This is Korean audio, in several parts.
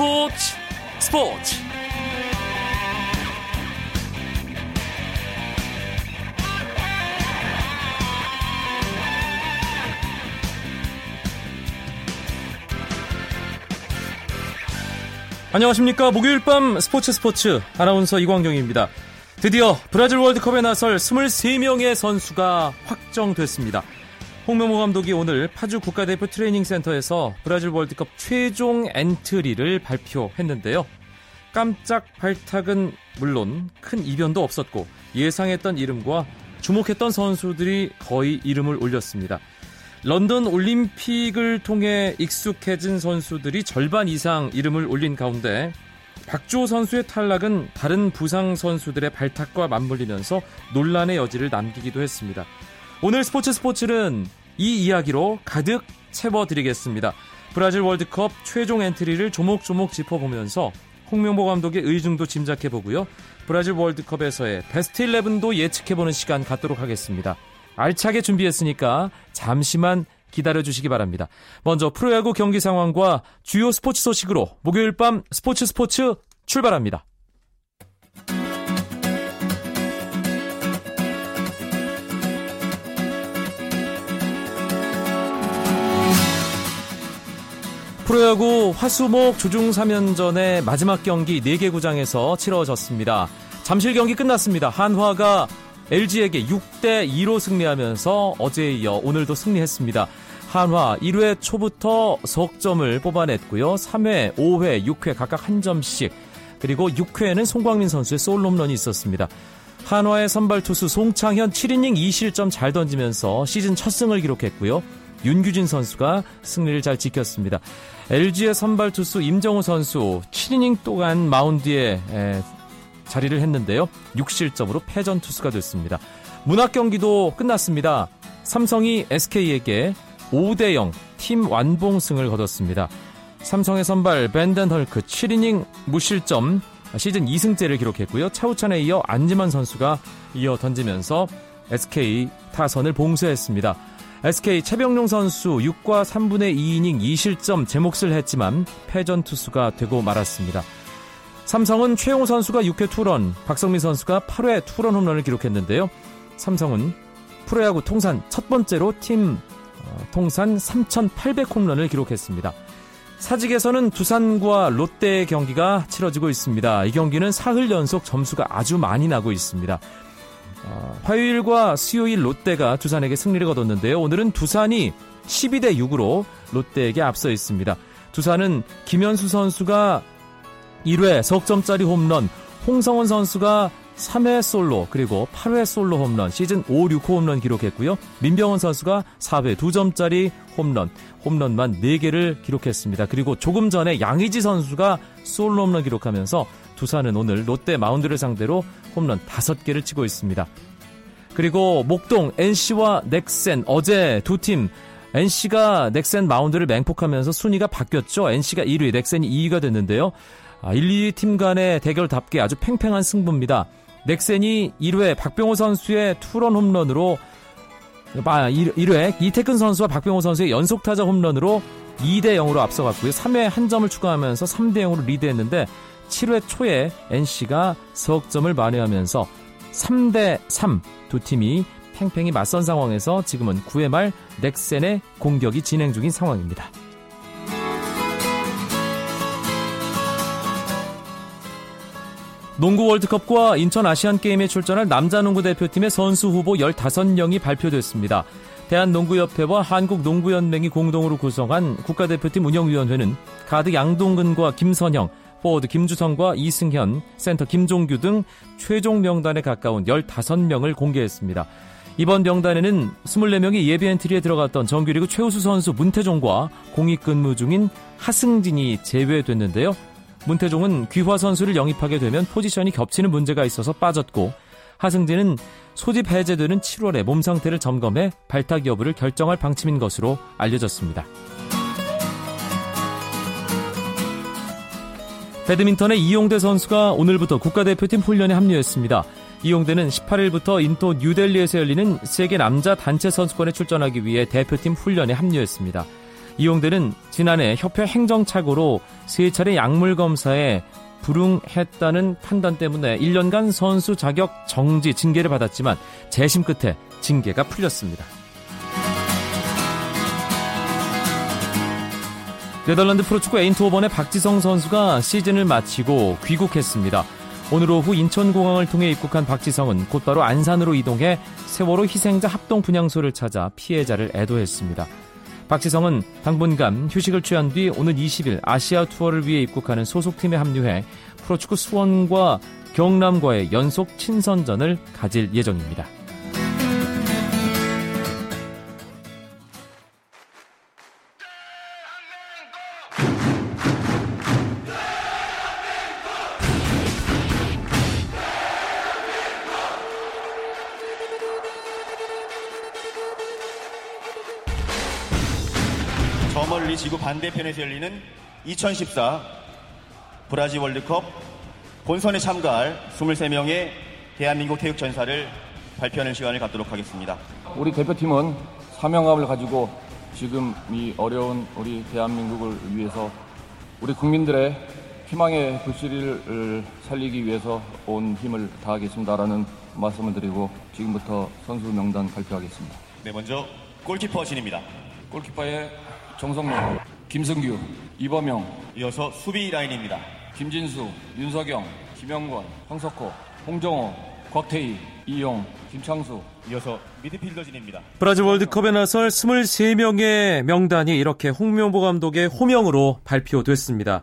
스포츠 스포츠. 안녕하십니까. 목요일 밤 스포츠 스포츠. 아나운서 이광용입니다. 드디어 브라질 월드컵에 나설 23명의 선수가 확정됐습니다 홍명보 감독이 오늘 파주 국가대표 트레이닝 센터에서 브라질 월드컵 최종 엔트리를 발표했는데요. 깜짝 발탁은 물론 큰 이변도 없었고 예상했던 이름과 주목했던 선수들이 거의 이름을 올렸습니다. 런던 올림픽을 통해 익숙해진 선수들이 절반 이상 이름을 올린 가운데 박주호 선수의 탈락은 다른 부상 선수들의 발탁과 맞물리면서 논란의 여지를 남기기도 했습니다. 오늘 스포츠 스포츠는 이 이야기로 가득 채워드리겠습니다. 브라질 월드컵 최종 엔트리를 조목조목 짚어보면서 홍명보 감독의 의중도 짐작해보고요. 브라질 월드컵에서의 베스트 11도 예측해보는 시간 갖도록 하겠습니다. 알차게 준비했으니까 잠시만 기다려주시기 바랍니다. 먼저 프로야구 경기 상황과 주요 스포츠 소식으로 목요일 밤 스포츠 스포츠 출발합니다. 프로야구 화수목 조중 3연전의 마지막 경기 4개 구장에서 치러졌습니다. 잠실 경기 끝났습니다. 한화가 LG에게 6대 2로 승리하면서 어제에 이어 오늘도 승리했습니다. 한화 1회 초부터 석점을 뽑아냈고요. 3회, 5회, 6회 각각 한 점씩 그리고 6회에는 송광민 선수의 솔홈런이 있었습니다. 한화의 선발 투수 송창현 7이닝 2실점 잘 던지면서 시즌 첫 승을 기록했고요. 윤규진 선수가 승리를 잘 지켰습니다. LG의 선발 투수 임정우 선수 7이닝 동안 마운드에 에, 자리를 했는데요. 6실점으로 패전 투수가 됐습니다. 문학 경기도 끝났습니다. 삼성이 SK에게 5대 0 팀 완봉승을 거뒀습니다. 삼성의 선발 밴든 헐크 7이닝 무실점 시즌 2승째를 기록했고요. 차우찬에 이어 안지만 선수가 이어 던지면서 SK 타선을 봉쇄했습니다. SK 최병용 선수 6과 3분의 2이닝 2실점 제 몫을 했지만 패전 투수가 되고 말았습니다. 삼성은 최용호 선수가 6회 투런, 박성민 선수가 8회 투런 홈런을 기록했는데요. 삼성은 프로야구 통산 첫 번째로 팀 어, 통산 3,800 홈런을 기록했습니다. 사직에서는 두산과 롯데의 경기가 치러지고 있습니다. 이 경기는 사흘 연속 점수가 아주 많이 나고 있습니다. 어, 화요일과 수요일 롯데가 두산에게 승리를 거뒀는데요. 오늘은 두산이 12대 6으로 롯데에게 앞서 있습니다. 두산은 김현수 선수가 1회 석점짜리 홈런, 홍성원 선수가 3회 솔로 그리고 8회 솔로 홈런 시즌 5, 6호 홈런 기록했고요. 민병헌 선수가 4회 2점짜리 홈런, 홈런만 4개를 기록했습니다. 그리고 조금 전에 양의지 선수가 솔로 홈런 기록하면서 두산은 오늘 롯데 마운드를 상대로 홈런 5개를 치고 있습니다. 그리고 목동 NC와 넥센 어제 두 팀 NC가 넥센 마운드를 맹폭하면서 순위가 바뀌었죠. NC가 1위, 넥센이 2위가 됐는데요. 1, 아, 2위 팀 간의 대결답게 아주 팽팽한 승부입니다. 넥센이 1회 박병호 선수의 투런 홈런으로 1회 아, 이태근 선수와 박병호 선수의 연속 타자 홈런으로 2대 0으로 앞서갔고요. 3회 한 점을 추가하면서 3대 0으로 리드했는데 7회 초에 NC가 석점을 만회하면서 3대 3 두 팀이 팽팽히 맞선 상황에서 지금은 9회 말 넥센의 공격이 진행 중인 상황입니다. 농구 월드컵과 인천 아시안게임에 출전할 남자농구 대표팀의 선수 후보 15명이 발표됐습니다. 대한농구협회와 한국농구연맹이 공동으로 구성한 국가대표팀 운영위원회는 가드 양동근과 김선형, 포워드 김주성과 이승현, 센터 김종규 등 최종 명단에 가까운 15명을 공개했습니다. 이번 명단에는 24명의 예비 엔트리에 들어갔던 정규리그 최우수 선수 문태종과 공익 근무 중인 하승진이 제외됐는데요. 문태종은 귀화 선수를 영입하게 되면 포지션이 겹치는 문제가 있어서 빠졌고 하승진은 소집 해제되는 7월에 몸 상태를 점검해 발탁 여부를 결정할 방침인 것으로 알려졌습니다. 배드민턴의 이용대 선수가 오늘부터 국가대표팀 훈련에 합류했습니다. 이용대는 18일부터 인도 뉴델리에서 열리는 세계 남자 단체 선수권에 출전하기 위해 대표팀 훈련에 합류했습니다. 이용대는 지난해 협회 행정착오로 세 차례 약물 검사에 불응했다는 판단 때문에 1년간 선수 자격 정지 징계를 받았지만 재심 끝에 징계가 풀렸습니다. 네덜란드 프로축구 에인트호번의 박지성 선수가 시즌을 마치고 귀국했습니다. 오늘 오후 인천공항을 통해 입국한 박지성은 곧바로 안산으로 이동해 세월호 희생자 합동 분향소를 찾아 피해자를 애도했습니다. 박지성은 당분간 휴식을 취한 뒤 오는 20일 아시아 투어를 위해 입국하는 소속팀에 합류해 프로축구 수원과 경남과의 연속 친선전을 가질 예정입니다. 지구 반대편에서 열리는 2014 브라질 월드컵 본선에 참가할 23명의 대한민국 태극 전사를 발표하는 시간을 갖도록 하겠습니다. 우리 대표팀은 사명감을 가지고 지금 이 어려운 우리 대한민국을 위해서 우리 국민들의 희망의 불씨를 살리기 위해서 온 힘을 다하겠습니다라는 말씀을 드리고 지금부터 선수 명단 발표하겠습니다. 네, 먼저 골키퍼 진입니다. 골키퍼의 정성명, 김승규, 이범영, 이어서 수비 라인입니다. 김진수, 윤석영, 김영권, 황석호, 홍정호, 곽태희, 이용, 김창수, 이어서 미드필더 진입니다. 브라질 월드컵에 나설 23명의 명단이 이렇게 홍명보 감독의 호명으로 발표됐습니다.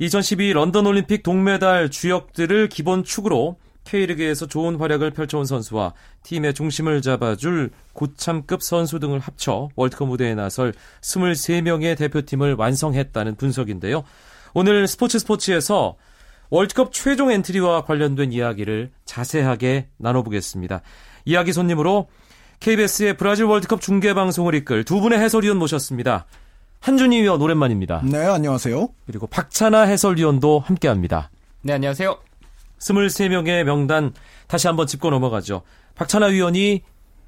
2012 런던 올림픽 동메달 주역들을 기본 축으로 K리그에서 좋은 활약을 펼쳐온 선수와 팀의 중심을 잡아줄 고참급 선수 등을 합쳐 월드컵 무대에 나설 23명의 대표팀을 완성했다는 분석인데요. 오늘 스포츠 스포츠에서 월드컵 최종 엔트리와 관련된 이야기를 자세하게 나눠보겠습니다. 이야기 손님으로 KBS의 브라질 월드컵 중계 방송을 이끌 두 분의 해설위원 모셨습니다. 한준희 위원 오랜만입니다. 네, 안녕하세요. 그리고 박찬하 해설위원도 함께합니다. 네, 안녕하세요. 23명의 명단 다시 한번 짚고 넘어가죠. 박찬하 위원이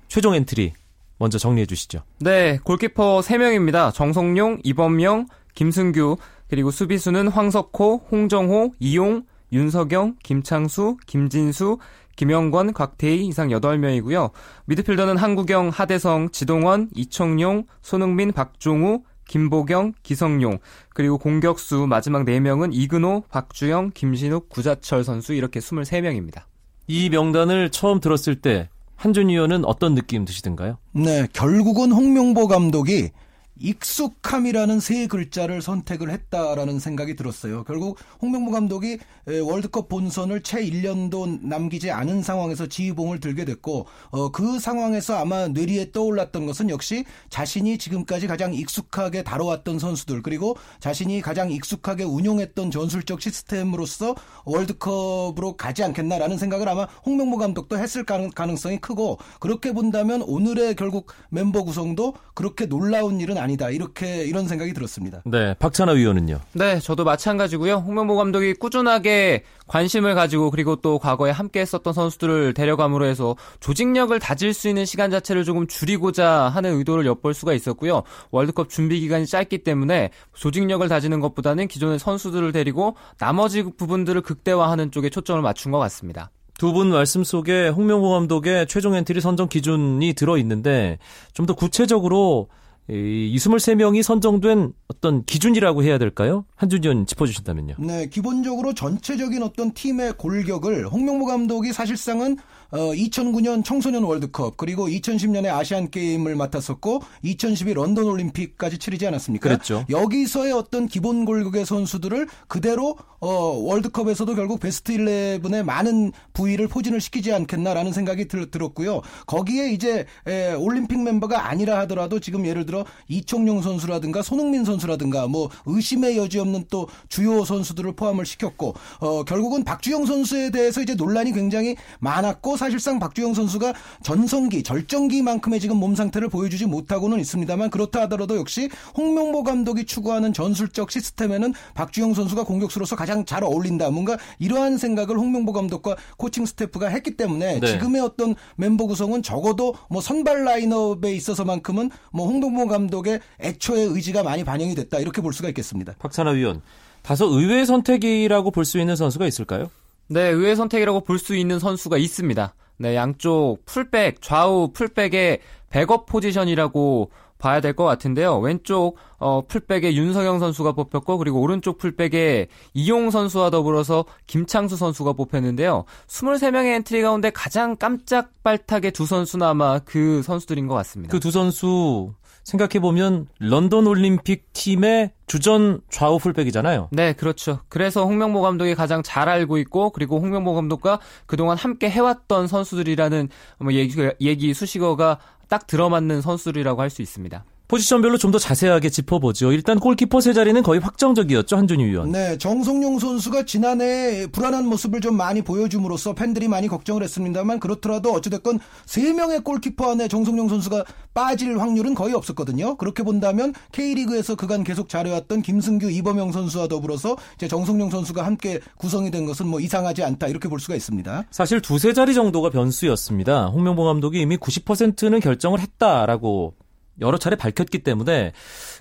최종 엔트리 먼저 정리해 주시죠. 네, 골키퍼 3명입니다. 정성룡, 이범영, 김승규, 그리고 수비수는 황석호, 홍정호, 이용, 윤석영, 김창수, 김진수, 김영권, 곽태휘 이상 8명이고요. 미드필더는 한국영, 하대성, 지동원, 이청용, 손흥민, 박종우, 김보경, 기성용, 그리고 공격수 마지막 4명은 이근호, 박주영, 김신욱, 구자철 선수 이렇게 23명입니다. 이 명단을 처음 들었을 때 한준 위원은 어떤 느낌 드시던가요? 네, 결국은 홍명보 감독이 익숙함이라는 세 글자를 선택을 했다라는 생각이 들었어요. 결국 홍명보 감독이 월드컵 본선을 채 1년도 남기지 않은 상황에서 지휘봉을 들게 됐고 어, 그 상황에서 아마 뇌리에 떠올랐던 것은 역시 자신이 지금까지 가장 익숙하게 다뤄왔던 선수들 그리고 자신이 가장 익숙하게 운용했던 전술적 시스템으로서 월드컵으로 가지 않겠나라는 생각을 아마 홍명보 감독도 했을 가능성이 크고 그렇게 본다면 오늘의 결국 멤버 구성도 그렇게 놀라운 일은 아니다. 이렇게 이런 생각이 들었습니다. 네, 박찬하 위원은요. 네, 저도 마찬가지고요. 홍명보 감독이 꾸준하게 관심을 가지고 그리고 또 과거에 함께 했었던 선수들을 데려감으로 해서 조직력을 다질 수 있는 시간 자체를 조금 줄이고자 하는 의도를 엿볼 수가 있었고요. 월드컵 준비 기간이 짧기 때문에 조직력을 다지는 것보다는 기존의 선수들을 데리고 나머지 부분들을 극대화하는 쪽에 초점을 맞춘 것 같습니다. 두분 말씀 속에 홍명보 감독의 최종 엔트리 선정 기준이 들어 있는데 좀 더 구체적으로 이 23명이 선정된 어떤 기준이라고 해야 될까요? 한준희 위원 짚어주신다면요. 네, 기본적으로 전체적인 어떤 팀의 골격을 홍명보 감독이 사실상은 어, 2009년 청소년 월드컵 그리고 2010년에 아시안 게임을 맡았었고 2012 런던 올림픽까지 치르지 않았습니까? 그랬죠. 여기서의 어떤 기본 골격의 선수들을 그대로 어, 월드컵에서도 결국 베스트 11의 많은 부위를 포진을 시키지 않겠나라는 생각이 들, 들었고요. 거기에 이제 에, 올림픽 멤버가 아니라 하더라도 지금 예를 들어 이청용 선수라든가 손흥민 선수라든가 뭐 의심의 여지 없는 또 주요 선수들을 포함을 시켰고 어, 결국은 박주영 선수에 대해서 이제 논란이 굉장히 많았고 사실상 박주영 선수가 전성기, 절정기만큼의 지금 몸 상태를 보여주지 못하고는 있습니다만 그렇다 하더라도 역시 홍명보 감독이 추구하는 전술적 시스템에는 박주영 선수가 공격수로서 가장 잘 어울린다. 뭔가 이러한 생각을 홍명보 감독과 코칭 스태프가 했기 때문에 네. 지금의 어떤 멤버 구성은 적어도 뭐 선발 라인업에 있어서만큼은 뭐 홍명보 감독의 애초의 의지가 많이 반영이 됐다. 이렇게 볼 수가 있겠습니다. 박찬하 위원. 다소 의외의 선택이라고 볼 수 있는 선수가 있을까요? 네, 의외의 선택이라고 볼 수 있는 선수가 있습니다. 네, 양쪽 풀백, 좌우 풀백의 백업 포지션이라고 봐야 될 것 같은데요. 왼쪽 어, 풀백에 윤석영 선수가 뽑혔고 그리고 오른쪽 풀백에 이용 선수와 더불어서 김창수 선수가 뽑혔는데요. 23명의 엔트리 가운데 가장 깜짝 발탁의 두 선수는 아마 그 선수들인 것 같습니다. 그 두 선수 생각해보면 런던 올림픽 팀의 주전 좌우 풀백이잖아요. 네, 그렇죠. 그래서 홍명보 감독이 가장 잘 알고 있고 그리고 홍명보 감독과 그동안 함께 해왔던 선수들이라는 뭐 얘기, 얘기 수식어가 딱 들어맞는 선수들이라고 할 수 있습니다. 포지션별로 좀 더 자세하게 짚어보죠. 일단 골키퍼 세 자리는 거의 확정적이었죠, 한준희 위원. 네, 정성용 선수가 지난해 불안한 모습을 좀 많이 보여줌으로써 팬들이 많이 걱정을 했습니다만 그렇더라도 어찌됐건 세 명의 골키퍼 안에 정성용 선수가 빠질 확률은 거의 없었거든요. 그렇게 본다면 K리그에서 그간 계속 잘해왔던 김승규, 이범영 선수와 더불어서 이제 정성용 선수가 함께 구성이 된 것은 뭐 이상하지 않다 이렇게 볼 수가 있습니다. 사실 두세 자리 정도가 변수였습니다. 홍명보 감독이 이미 90%는 결정을 했다라고 여러 차례 밝혔기 때문에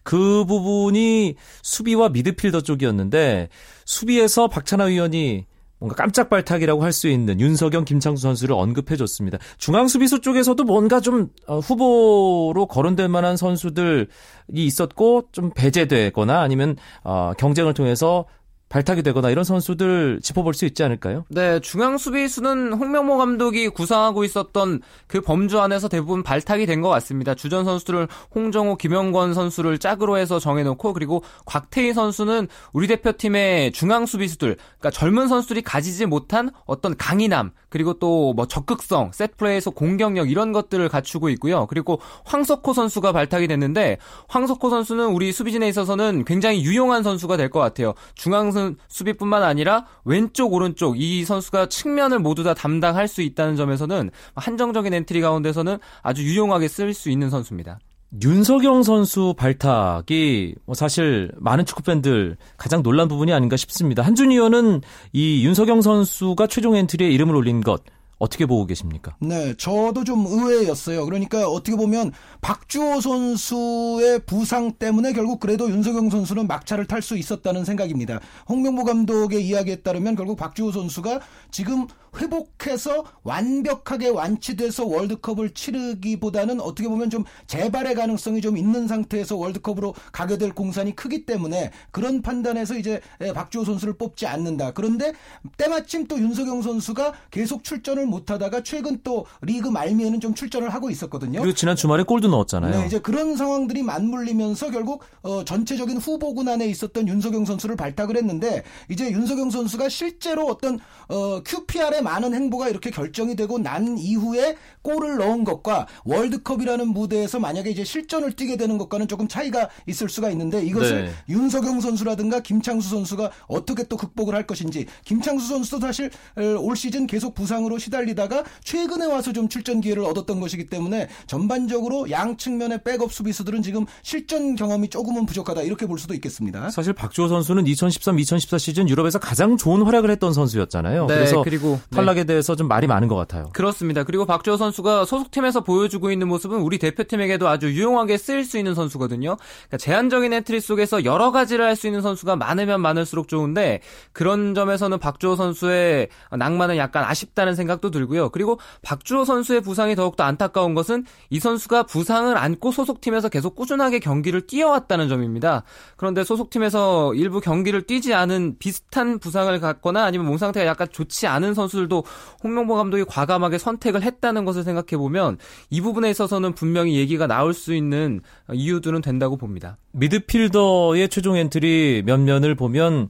그 부분이 수비와 미드필더 쪽이었는데 수비에서 박찬하 위원이 뭔가 깜짝 발탁이라고 할 수 있는 윤석영, 김창수 선수를 언급해 줬습니다. 중앙 수비수 쪽에서도 뭔가 좀 어, 후보로 거론될 만한 선수들이 있었고 좀 배제되거나 아니면 어, 경쟁을 통해서 발탁이 되거나 이런 선수들 짚어볼 수 있지 않을까요? 네, 중앙 수비수는 홍명모 감독이 구상하고 있었던 그 범주 안에서 대부분 발탁이 된 것 같습니다. 주전 선수들을 홍정호, 김영권 선수를 짝으로 해서 정해놓고 그리고 곽태희 선수는 우리 대표팀의 중앙 수비수들, 그러니까 젊은 선수들이 가지지 못한 어떤 강인함 그리고 또 뭐 적극성, 셋플레이에서 공격력 이런 것들을 갖추고 있고요. 그리고 황석호 선수가 발탁이 됐는데 황석호 선수는 우리 수비진에 있어서는 굉장히 유용한 선수가 될 것 같아요. 중앙 수비뿐만 아니라 왼쪽 오른쪽 이 선수가 측면을 모두 다 담당할 수 있다는 점에서는 한정적인 엔트리 가운데서는 아주 유용하게 쓸 수 있는 선수입니다. 윤석영 선수 발탁이 뭐 사실 많은 축구 팬들 가장 놀란 부분이 아닌가 싶습니다. 한준희 위원은 이 윤석영 선수가 최종 엔트리에 이름을 올린 것 어떻게 보고 계십니까? 네, 저도 좀 의외였어요. 그러니까 어떻게 보면 박주호 선수의 부상 때문에 결국 그래도 윤석영 선수는 막차를 탈 수 있었다는 생각입니다. 홍명보 감독의 이야기에 따르면 결국 박주호 선수가 지금 회복해서 완벽하게 완치돼서 월드컵을 치르기보다는 어떻게 보면 좀 재발의 가능성이 좀 있는 상태에서 월드컵으로 가게 될 공산이 크기 때문에 그런 판단에서 이제 박주호 선수를 뽑지 않는다. 그런데 때마침 또 윤석영 선수가 계속 출전을 못하다가 최근 또 리그 말미에는 좀 출전을 하고 있었거든요. 그리고 지난 주말에 골도 넣었잖아요. 네, 이제 그런 상황들이 맞물리면서 결국 어, 전체적인 후보 군 안에 있었던 윤석영 선수를 발탁을 했는데 이제 윤석영 선수가 실제로 어떤 어, QPR의 많은 행보가 이렇게 결정이 되고 난 이후에 골을 넣은 것과 월드컵이라는 무대에서 만약에 이제 실전을 뛰게 되는 것과는 조금 차이가 있을 수가 있는데 이것을 네. 윤석영 선수라든가 김창수 선수가 어떻게 또 극복을 할 것인지 김창수 선수도 사실 올 시즌 계속 부상으로 시달리다가 최근에 와서 좀 출전 기회를 얻었던 것이기 때문에 전반적으로 양 측면의 백업 수비수들은 지금 실전 경험이 조금은 부족하다 이렇게 볼 수도 있겠습니다. 사실 박주호 선수는 2013-2014 시즌 유럽에서 가장 좋은 활약을 했던 선수였잖아요. 네, 그래서 그리고 탈락에 네. 대해서 좀 말이 많은 것 같아요. 그렇습니다. 그리고 박주호 선수가 소속팀에서 보여주고 있는 모습은 우리 대표팀에게도 아주 유용하게 쓰일 수 있는 선수거든요. 그러니까 제한적인 엔트리 속에서 여러 가지를 할 수 있는 선수가 많으면 많을수록 좋은데 그런 점에서는 박주호 선수의 낭만은 약간 아쉽다는 생각도 들고요. 그리고 박주호 선수의 부상이 더욱더 안타까운 것은 이 선수가 부상을 안고 소속팀에서 계속 꾸준하게 경기를 뛰어왔다는 점입니다. 그런데 소속팀에서 일부 경기를 뛰지 않은 비슷한 부상을 갖거나 아니면 몸 상태가 약간 좋지 않은 선수들 도 홍명보 감독이 과감하게 선택을 했다는 것을 생각해 보면 이 부분에 있어서는 분명히 얘기가 나올 수 있는 이유들은 된다고 봅니다. 미드필더의 최종 엔트리 면면을 보면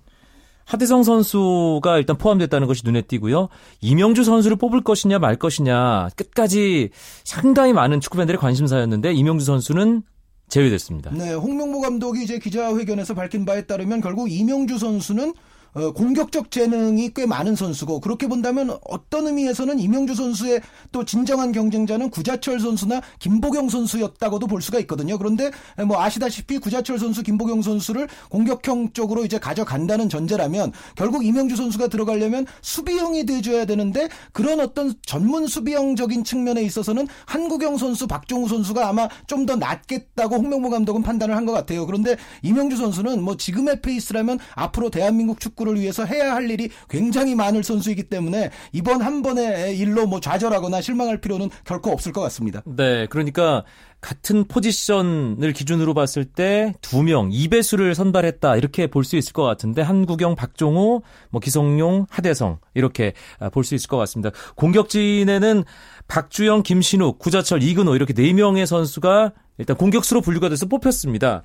하대성 선수가 일단 포함됐다는 것이 눈에 띄고요. 이명주 선수를 뽑을 것이냐 말 것이냐 끝까지 상당히 많은 축구팬들의 관심사였는데 이명주 선수는 제외됐습니다. 네, 홍명보 감독이 이제 기자회견에서 밝힌 바에 따르면 결국 이명주 선수는 어, 공격적 재능이 꽤 많은 선수고 그렇게 본다면 어떤 의미에서는 이명주 선수의 또 진정한 경쟁자는 구자철 선수나 김보경 선수였다고도 볼 수가 있거든요. 그런데 뭐 아시다시피 구자철 선수, 김보경 선수를 공격형 쪽으로 이제 가져간다는 전제라면 결국 이명주 선수가 들어가려면 수비형이 돼줘야 되는데 그런 어떤 전문 수비형적인 측면에 있어서는 한국영 선수, 박종우 선수가 아마 좀 더 낫겠다고 홍명보 감독은 판단을 한 것 같아요. 그런데 이명주 선수는 뭐 지금의 페이스라면 앞으로 대한민국 축구 를 위해서 해야 할 일이 굉장히 많을 선수이기 때문에 이번 한 번의 일로 뭐 좌절하거나 실망할 필요는 결코 없을 것 같습니다. 네, 그러니까 같은 포지션을 기준으로 봤을 때 두 명, 2배수를 선발했다 이렇게 볼 수 있을 것 같은데 한국영, 박종호, 뭐 기성용, 하대성 이렇게 아, 볼수 있을 것 같습니다. 공격진에는 박주영, 김신욱, 구자철, 이근호 이렇게 네 명의 선수가 일단 공격수로 분류가 돼서 뽑혔습니다.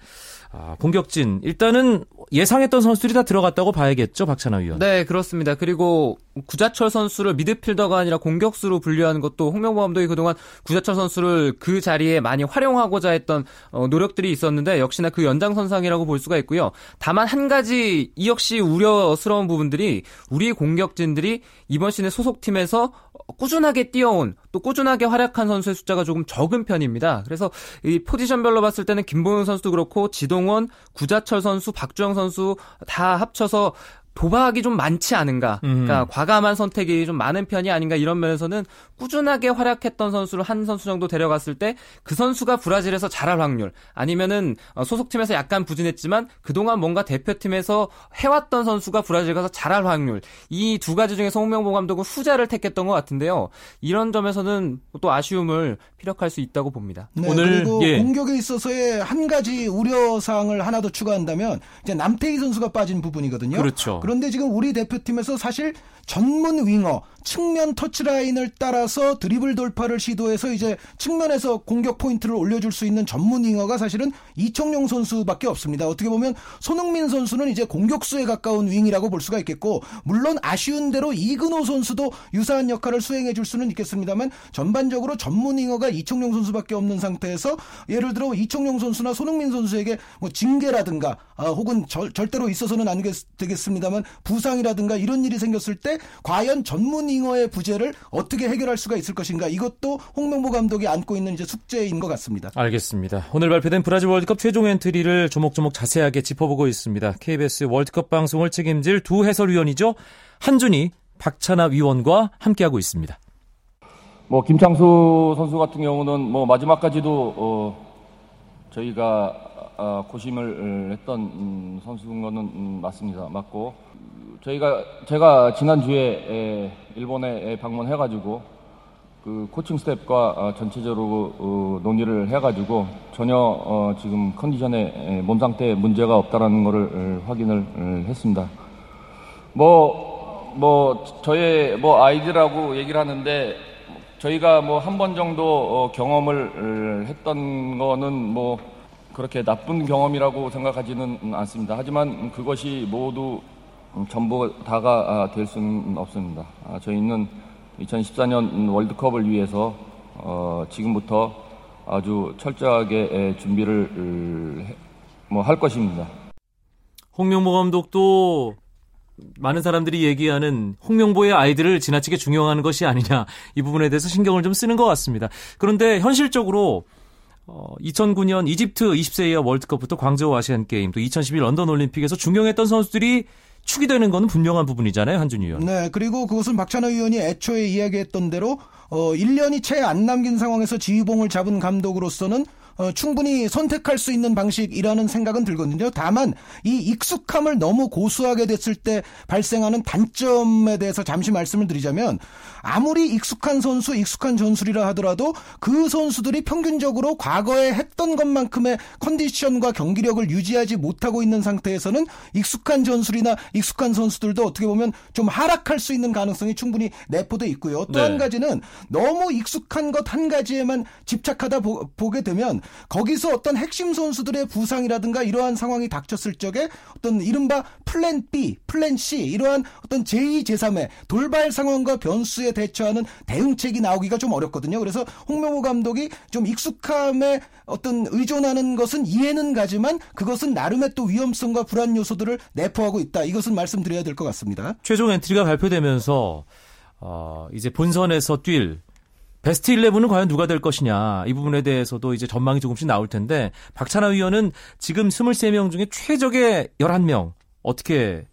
아, 공격진 일단은 예상했던 선수들이 다 들어갔다고 봐야겠죠, 박찬하 위원. 네, 그렇습니다. 그리고 구자철 선수를 미드필더가 아니라 공격수로 분류하는 것도 홍명보 감독이 그동안 구자철 선수를 그 자리에 많이 활용하고자 했던 어, 노력들이 있었는데 역시나 그 연장선상이라고 볼 수가 있고요. 다만 한 가지 이 역시 우려스러운 부분들이 우리 공격진들이 이번 시즌 소속팀에서 꾸준하게 뛰어온 또 꾸준하게 활약한 선수의 숫자가 조금 적은 편입니다. 그래서 이 포지션별로 봤을 때는 김보영 선수도 그렇고 지동원, 구자철 선수, 박주영 선수 다 합쳐서 도박이 좀 많지 않은가. 그러니까 음. 과감한 선택이 좀 많은 편이 아닌가 이런 면에서는 꾸준하게 활약했던 선수를 한 선수 정도 데려갔을 때 그 선수가 브라질에서 잘할 확률 아니면은 어, 소속팀에서 약간 부진했지만 그동안 뭔가 대표팀에서 해왔던 선수가 브라질 가서 잘할 확률 이 두 가지 중에서 홍명보 감독은 후자를 택했던 것 같은데요. 이런 점에서는 또 아쉬움을 피력할 수 있다고 봅니다. 네, 오늘 그리고 예. 공격에 있어서의 한 가지 우려 사항을 하나 더 추가한다면 이제 남태희 선수가 빠진 부분이거든요. 그렇죠. 그런데 지금 우리 대표팀에서 사실 전문 윙어 측면 터치라인을 따라서 드리블 돌파를 시도해서 이제 측면에서 공격 포인트를 올려줄 수 있는 전문 윙어가 사실은 이청용 선수밖에 없습니다. 어떻게 보면 손흥민 선수는 이제 공격수에 가까운 윙이라고 볼 수가 있겠고 물론 아쉬운 대로 이근호 선수도 유사한 역할을 수행해 줄 수는 있겠습니다만 전반적으로 전문 윙어가 이청용 선수밖에 없는 상태에서 예를 들어 이청용 선수나 손흥민 선수에게 뭐 징계라든가 아, 혹은 절, 절대로 있어서는 안 되겠습니다만 부상이라든가 이런 일이 생겼을 때 과연 전문 윙어의 부재를 어떻게 해결할 수가 있을 것인가 이것도 홍명보 감독이 안고 있는 이제 숙제인 것 같습니다. 알겠습니다. 오늘 발표된 브라질 월드컵 최종 엔트리를 조목조목 자세하게 짚어보고 있습니다. KBS 월드컵 방송을 책임질 두 해설위원이죠. 한준희, 박찬하 위원과 함께하고 있습니다. 뭐 김창수 선수 같은 경우는 뭐 마지막까지도 어 저희가 어 고심을 했던 음 선수인 거는 음 맞습니다. 맞고 저희가 제가 지난 주에 일본에 방문해가지고 그 코칭 스텝과 어, 전체적으로 어, 논의를 해가지고 전혀 어, 지금 컨디션에 몸 상태에 문제가 없다라는 것을 확인을 했습니다. 뭐, 뭐, 저의 뭐 아이들하고 얘기를 하는데 저희가 뭐 한 번 정도 경험을 했던 거는 뭐 그렇게 나쁜 경험이라고 생각하지는 않습니다. 하지만 그것이 모두 음, 전부 다가 아, 될 수는 없습니다. 아, 저희는 2014년 월드컵을 위해서 어, 지금부터 아주 철저하게 준비를 뭐 할 것입니다. 홍명보 감독도 많은 사람들이 얘기하는 홍명보의 아이들을 지나치게 중용하는 것이 아니냐 이 부분에 대해서 신경을 좀 쓰는 것 같습니다. 그런데 현실적으로 어, 2009년 이집트 20세 이하 월드컵부터 광저우 아시안 게임 또 2012 런던 올림픽에서 중용했던 선수들이 축이 되는 것은 분명한 부분이잖아요, 한준희 의원. 네, 그리고 그것은 박찬호 의원이 애초에 이야기했던 대로 어 1년이 채 안 남긴 상황에서 지휘봉을 잡은 감독으로서는 어, 충분히 선택할 수 있는 방식이라는 생각은 들거든요. 다만 이 익숙함을 너무 고수하게 됐을 때 발생하는 단점에 대해서 잠시 말씀을 드리자면 아무리 익숙한 선수, 익숙한 전술이라 하더라도 그 선수들이 평균적으로 과거에 했던 것만큼의 컨디션과 경기력을 유지하지 못하고 있는 상태에서는 익숙한 전술이나 익숙한 선수들도 어떻게 보면 좀 하락할 수 있는 가능성이 충분히 내포돼 있고요. 또한 네. 가지는 너무 익숙한 것 한 가지에만 집착하다 보, 게 되면 거기서 어떤 핵심 선수들의 부상이라든가 이러한 상황이 닥쳤을 적에 어떤 이른바 플랜 B, 플랜 C 이러한 어떤 제2, 제3의 돌발 상황과 변수에 대처하는 대응책이 나오기가 좀 어렵거든요. 그래서 홍명보 감독이 좀 익숙함에 어떤 의존하는 것은 이해는 가지만 그것은 나름의 또 위험성과 불안 요소들을 내포하고 있다. 이것은 말씀드려야 될 것 같습니다. 최종 엔트리가 발표되면서 어, 이제 본선에서 뛸 베스트 11은 과연 누가 될 것이냐 이 부분에 대해서도 이제 전망이 조금씩 나올 텐데 박찬하 위원은 지금 23명 중에 최적의 11명 어떻게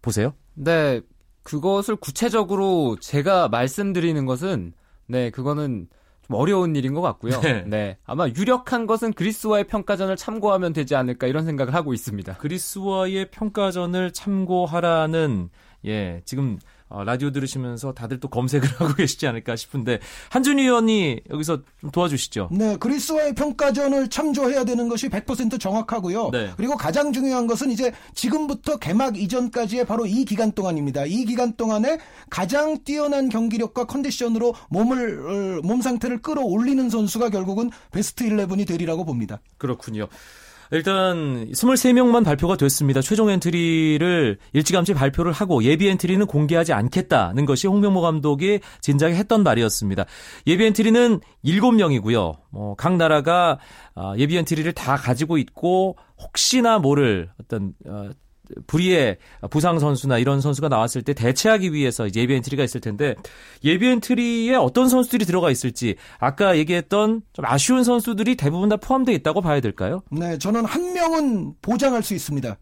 보세요? 네, 그것을 구체적으로 제가 말씀드리는 것은 네, 그거는 좀 어려운 일인 것 같고요. 네. 네. 아마 유력한 것은 그리스와의 평가전을 참고하면 되지 않을까 이런 생각을 하고 있습니다. 그리스와의 평가전을 참고하라는 예 지금 어, 라디오 들으시면서 다들 또 검색을 하고 계시지 않을까 싶은데 한준희 의원이 여기서 좀 도와주시죠. 네, 그리스와의 평가전을 참조해야 되는 것이 100% 정확하고요. 네. 그리고 가장 중요한 것은 이제 지금부터 개막 이전까지의 바로 이 기간 동안입니다. 이 기간 동안에 가장 뛰어난 경기력과 컨디션으로 몸을 어, 몸 상태를 끌어올리는 선수가 결국은 베스트 11이 되리라고 봅니다. 그렇군요. 일단 23명만 발표가 됐습니다. 최종 엔트리를 일찌감치 발표를 하고 예비 엔트리는 공개하지 않겠다는 것이 홍명보 감독이 진작에 했던 말이었습니다. 예비 엔트리는 7명이고요. 뭐 각 나라가 아, 예비 엔트리를 다 가지고 있고 혹시나 모를 어떤 어, 불의의 부상 선수나 이런 선수가 나왔을 때 대체하기 위해서 예비 엔트리가 있을 텐데 예비 엔트리에 어떤 선수들이 들어가 있을지 아까 얘기했던 좀 아쉬운 선수들이 대부분 다 포함되어 있다고 봐야 될까요? 네, 저는 한 명은 보장할 수 있습니다.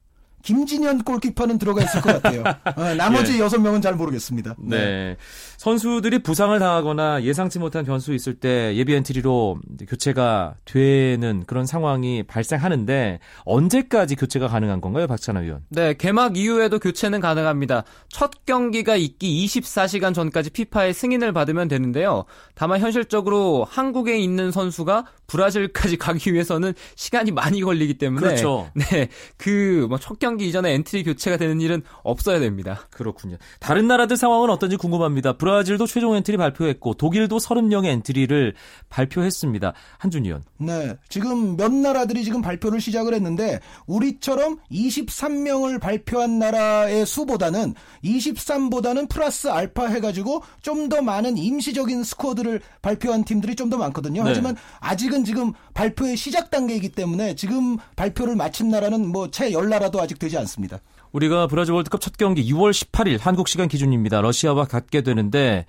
김진현 골키퍼는 들어가 있을 것 같아요. 어, 나머지 여섯 명은 잘 모르겠습니다. 네. 선수들이 부상을 당하거나 예상치 못한 변수 있을 때 예비 엔트리로 교체가 되는 그런 상황이 발생하는데 언제까지 교체가 가능한 건가요, 박찬하 위원? 네, 개막 이후에도 교체는 가능합니다. 첫 경기가 있기 24시간 전까지 피파의 승인을 받으면 되는데요. 다만 현실적으로 한국에 있는 선수가 브라질까지 가기 위해서는 시간이 많이 걸리기 때문에 그렇죠. 네, 그 뭐 첫 경기 이전에 엔트리 교체가 되는 일은 없어야 됩니다. 그렇군요. 다른 나라들 상황은 어떤지 궁금합니다. 브라질도 최종 엔트리 발표했고 독일도 30명의 엔트리를 발표했습니다. 한준희 위원. 네. 지금 몇 나라들이 지금 발표를 시작을 했는데 우리처럼 23명을 발표한 나라의 수보다는 23보다는 플러스 알파 해가지고 좀 더 많은 임시적인 스쿼드를 발표한 팀들이 좀 더 많거든요. 네. 하지만 아직은 지금 발표의 시작 단계이기 때문에 지금 발표를 마친 나라는 뭐채 10나라도 아직 되지 않습니다. 우리가 브라질 월드컵 첫 경기 6월 18일 한국 시간 기준입니다. 러시아와 갖게 되는데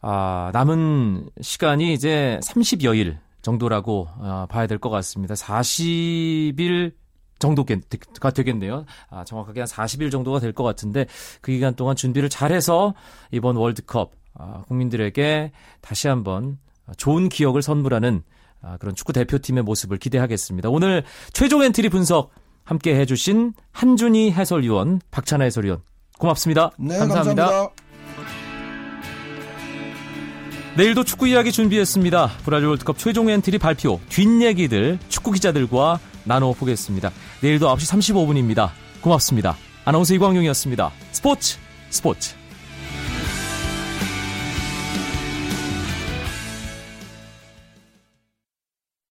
아, 남은 시간이 이제 30여일 정도라고 아, 봐야 될 것 같습니다. 40일 정도가 되겠네요. 아, 정확하게 한 40일 정도가 될 것 같은데 그 기간 동안 준비를 잘해서 이번 월드컵 아, 국민들에게 다시 한번 좋은 기억을 선물하는 아, 그런 축구 대표팀의 모습을 기대하겠습니다. 오늘 최종 엔트리 분석 함께 해주신 한준희 해설위원, 박찬하 해설위원 고맙습니다. 네, 감사합니다. 감사합니다. 내일도 축구 이야기 준비했습니다. 브라질 월드컵 최종 엔트리 발표 뒷얘기들 축구 기자들과 나눠보겠습니다. 내일도 9시 35분입니다. 고맙습니다. 아나운서 이광용이었습니다. 스포츠 스포츠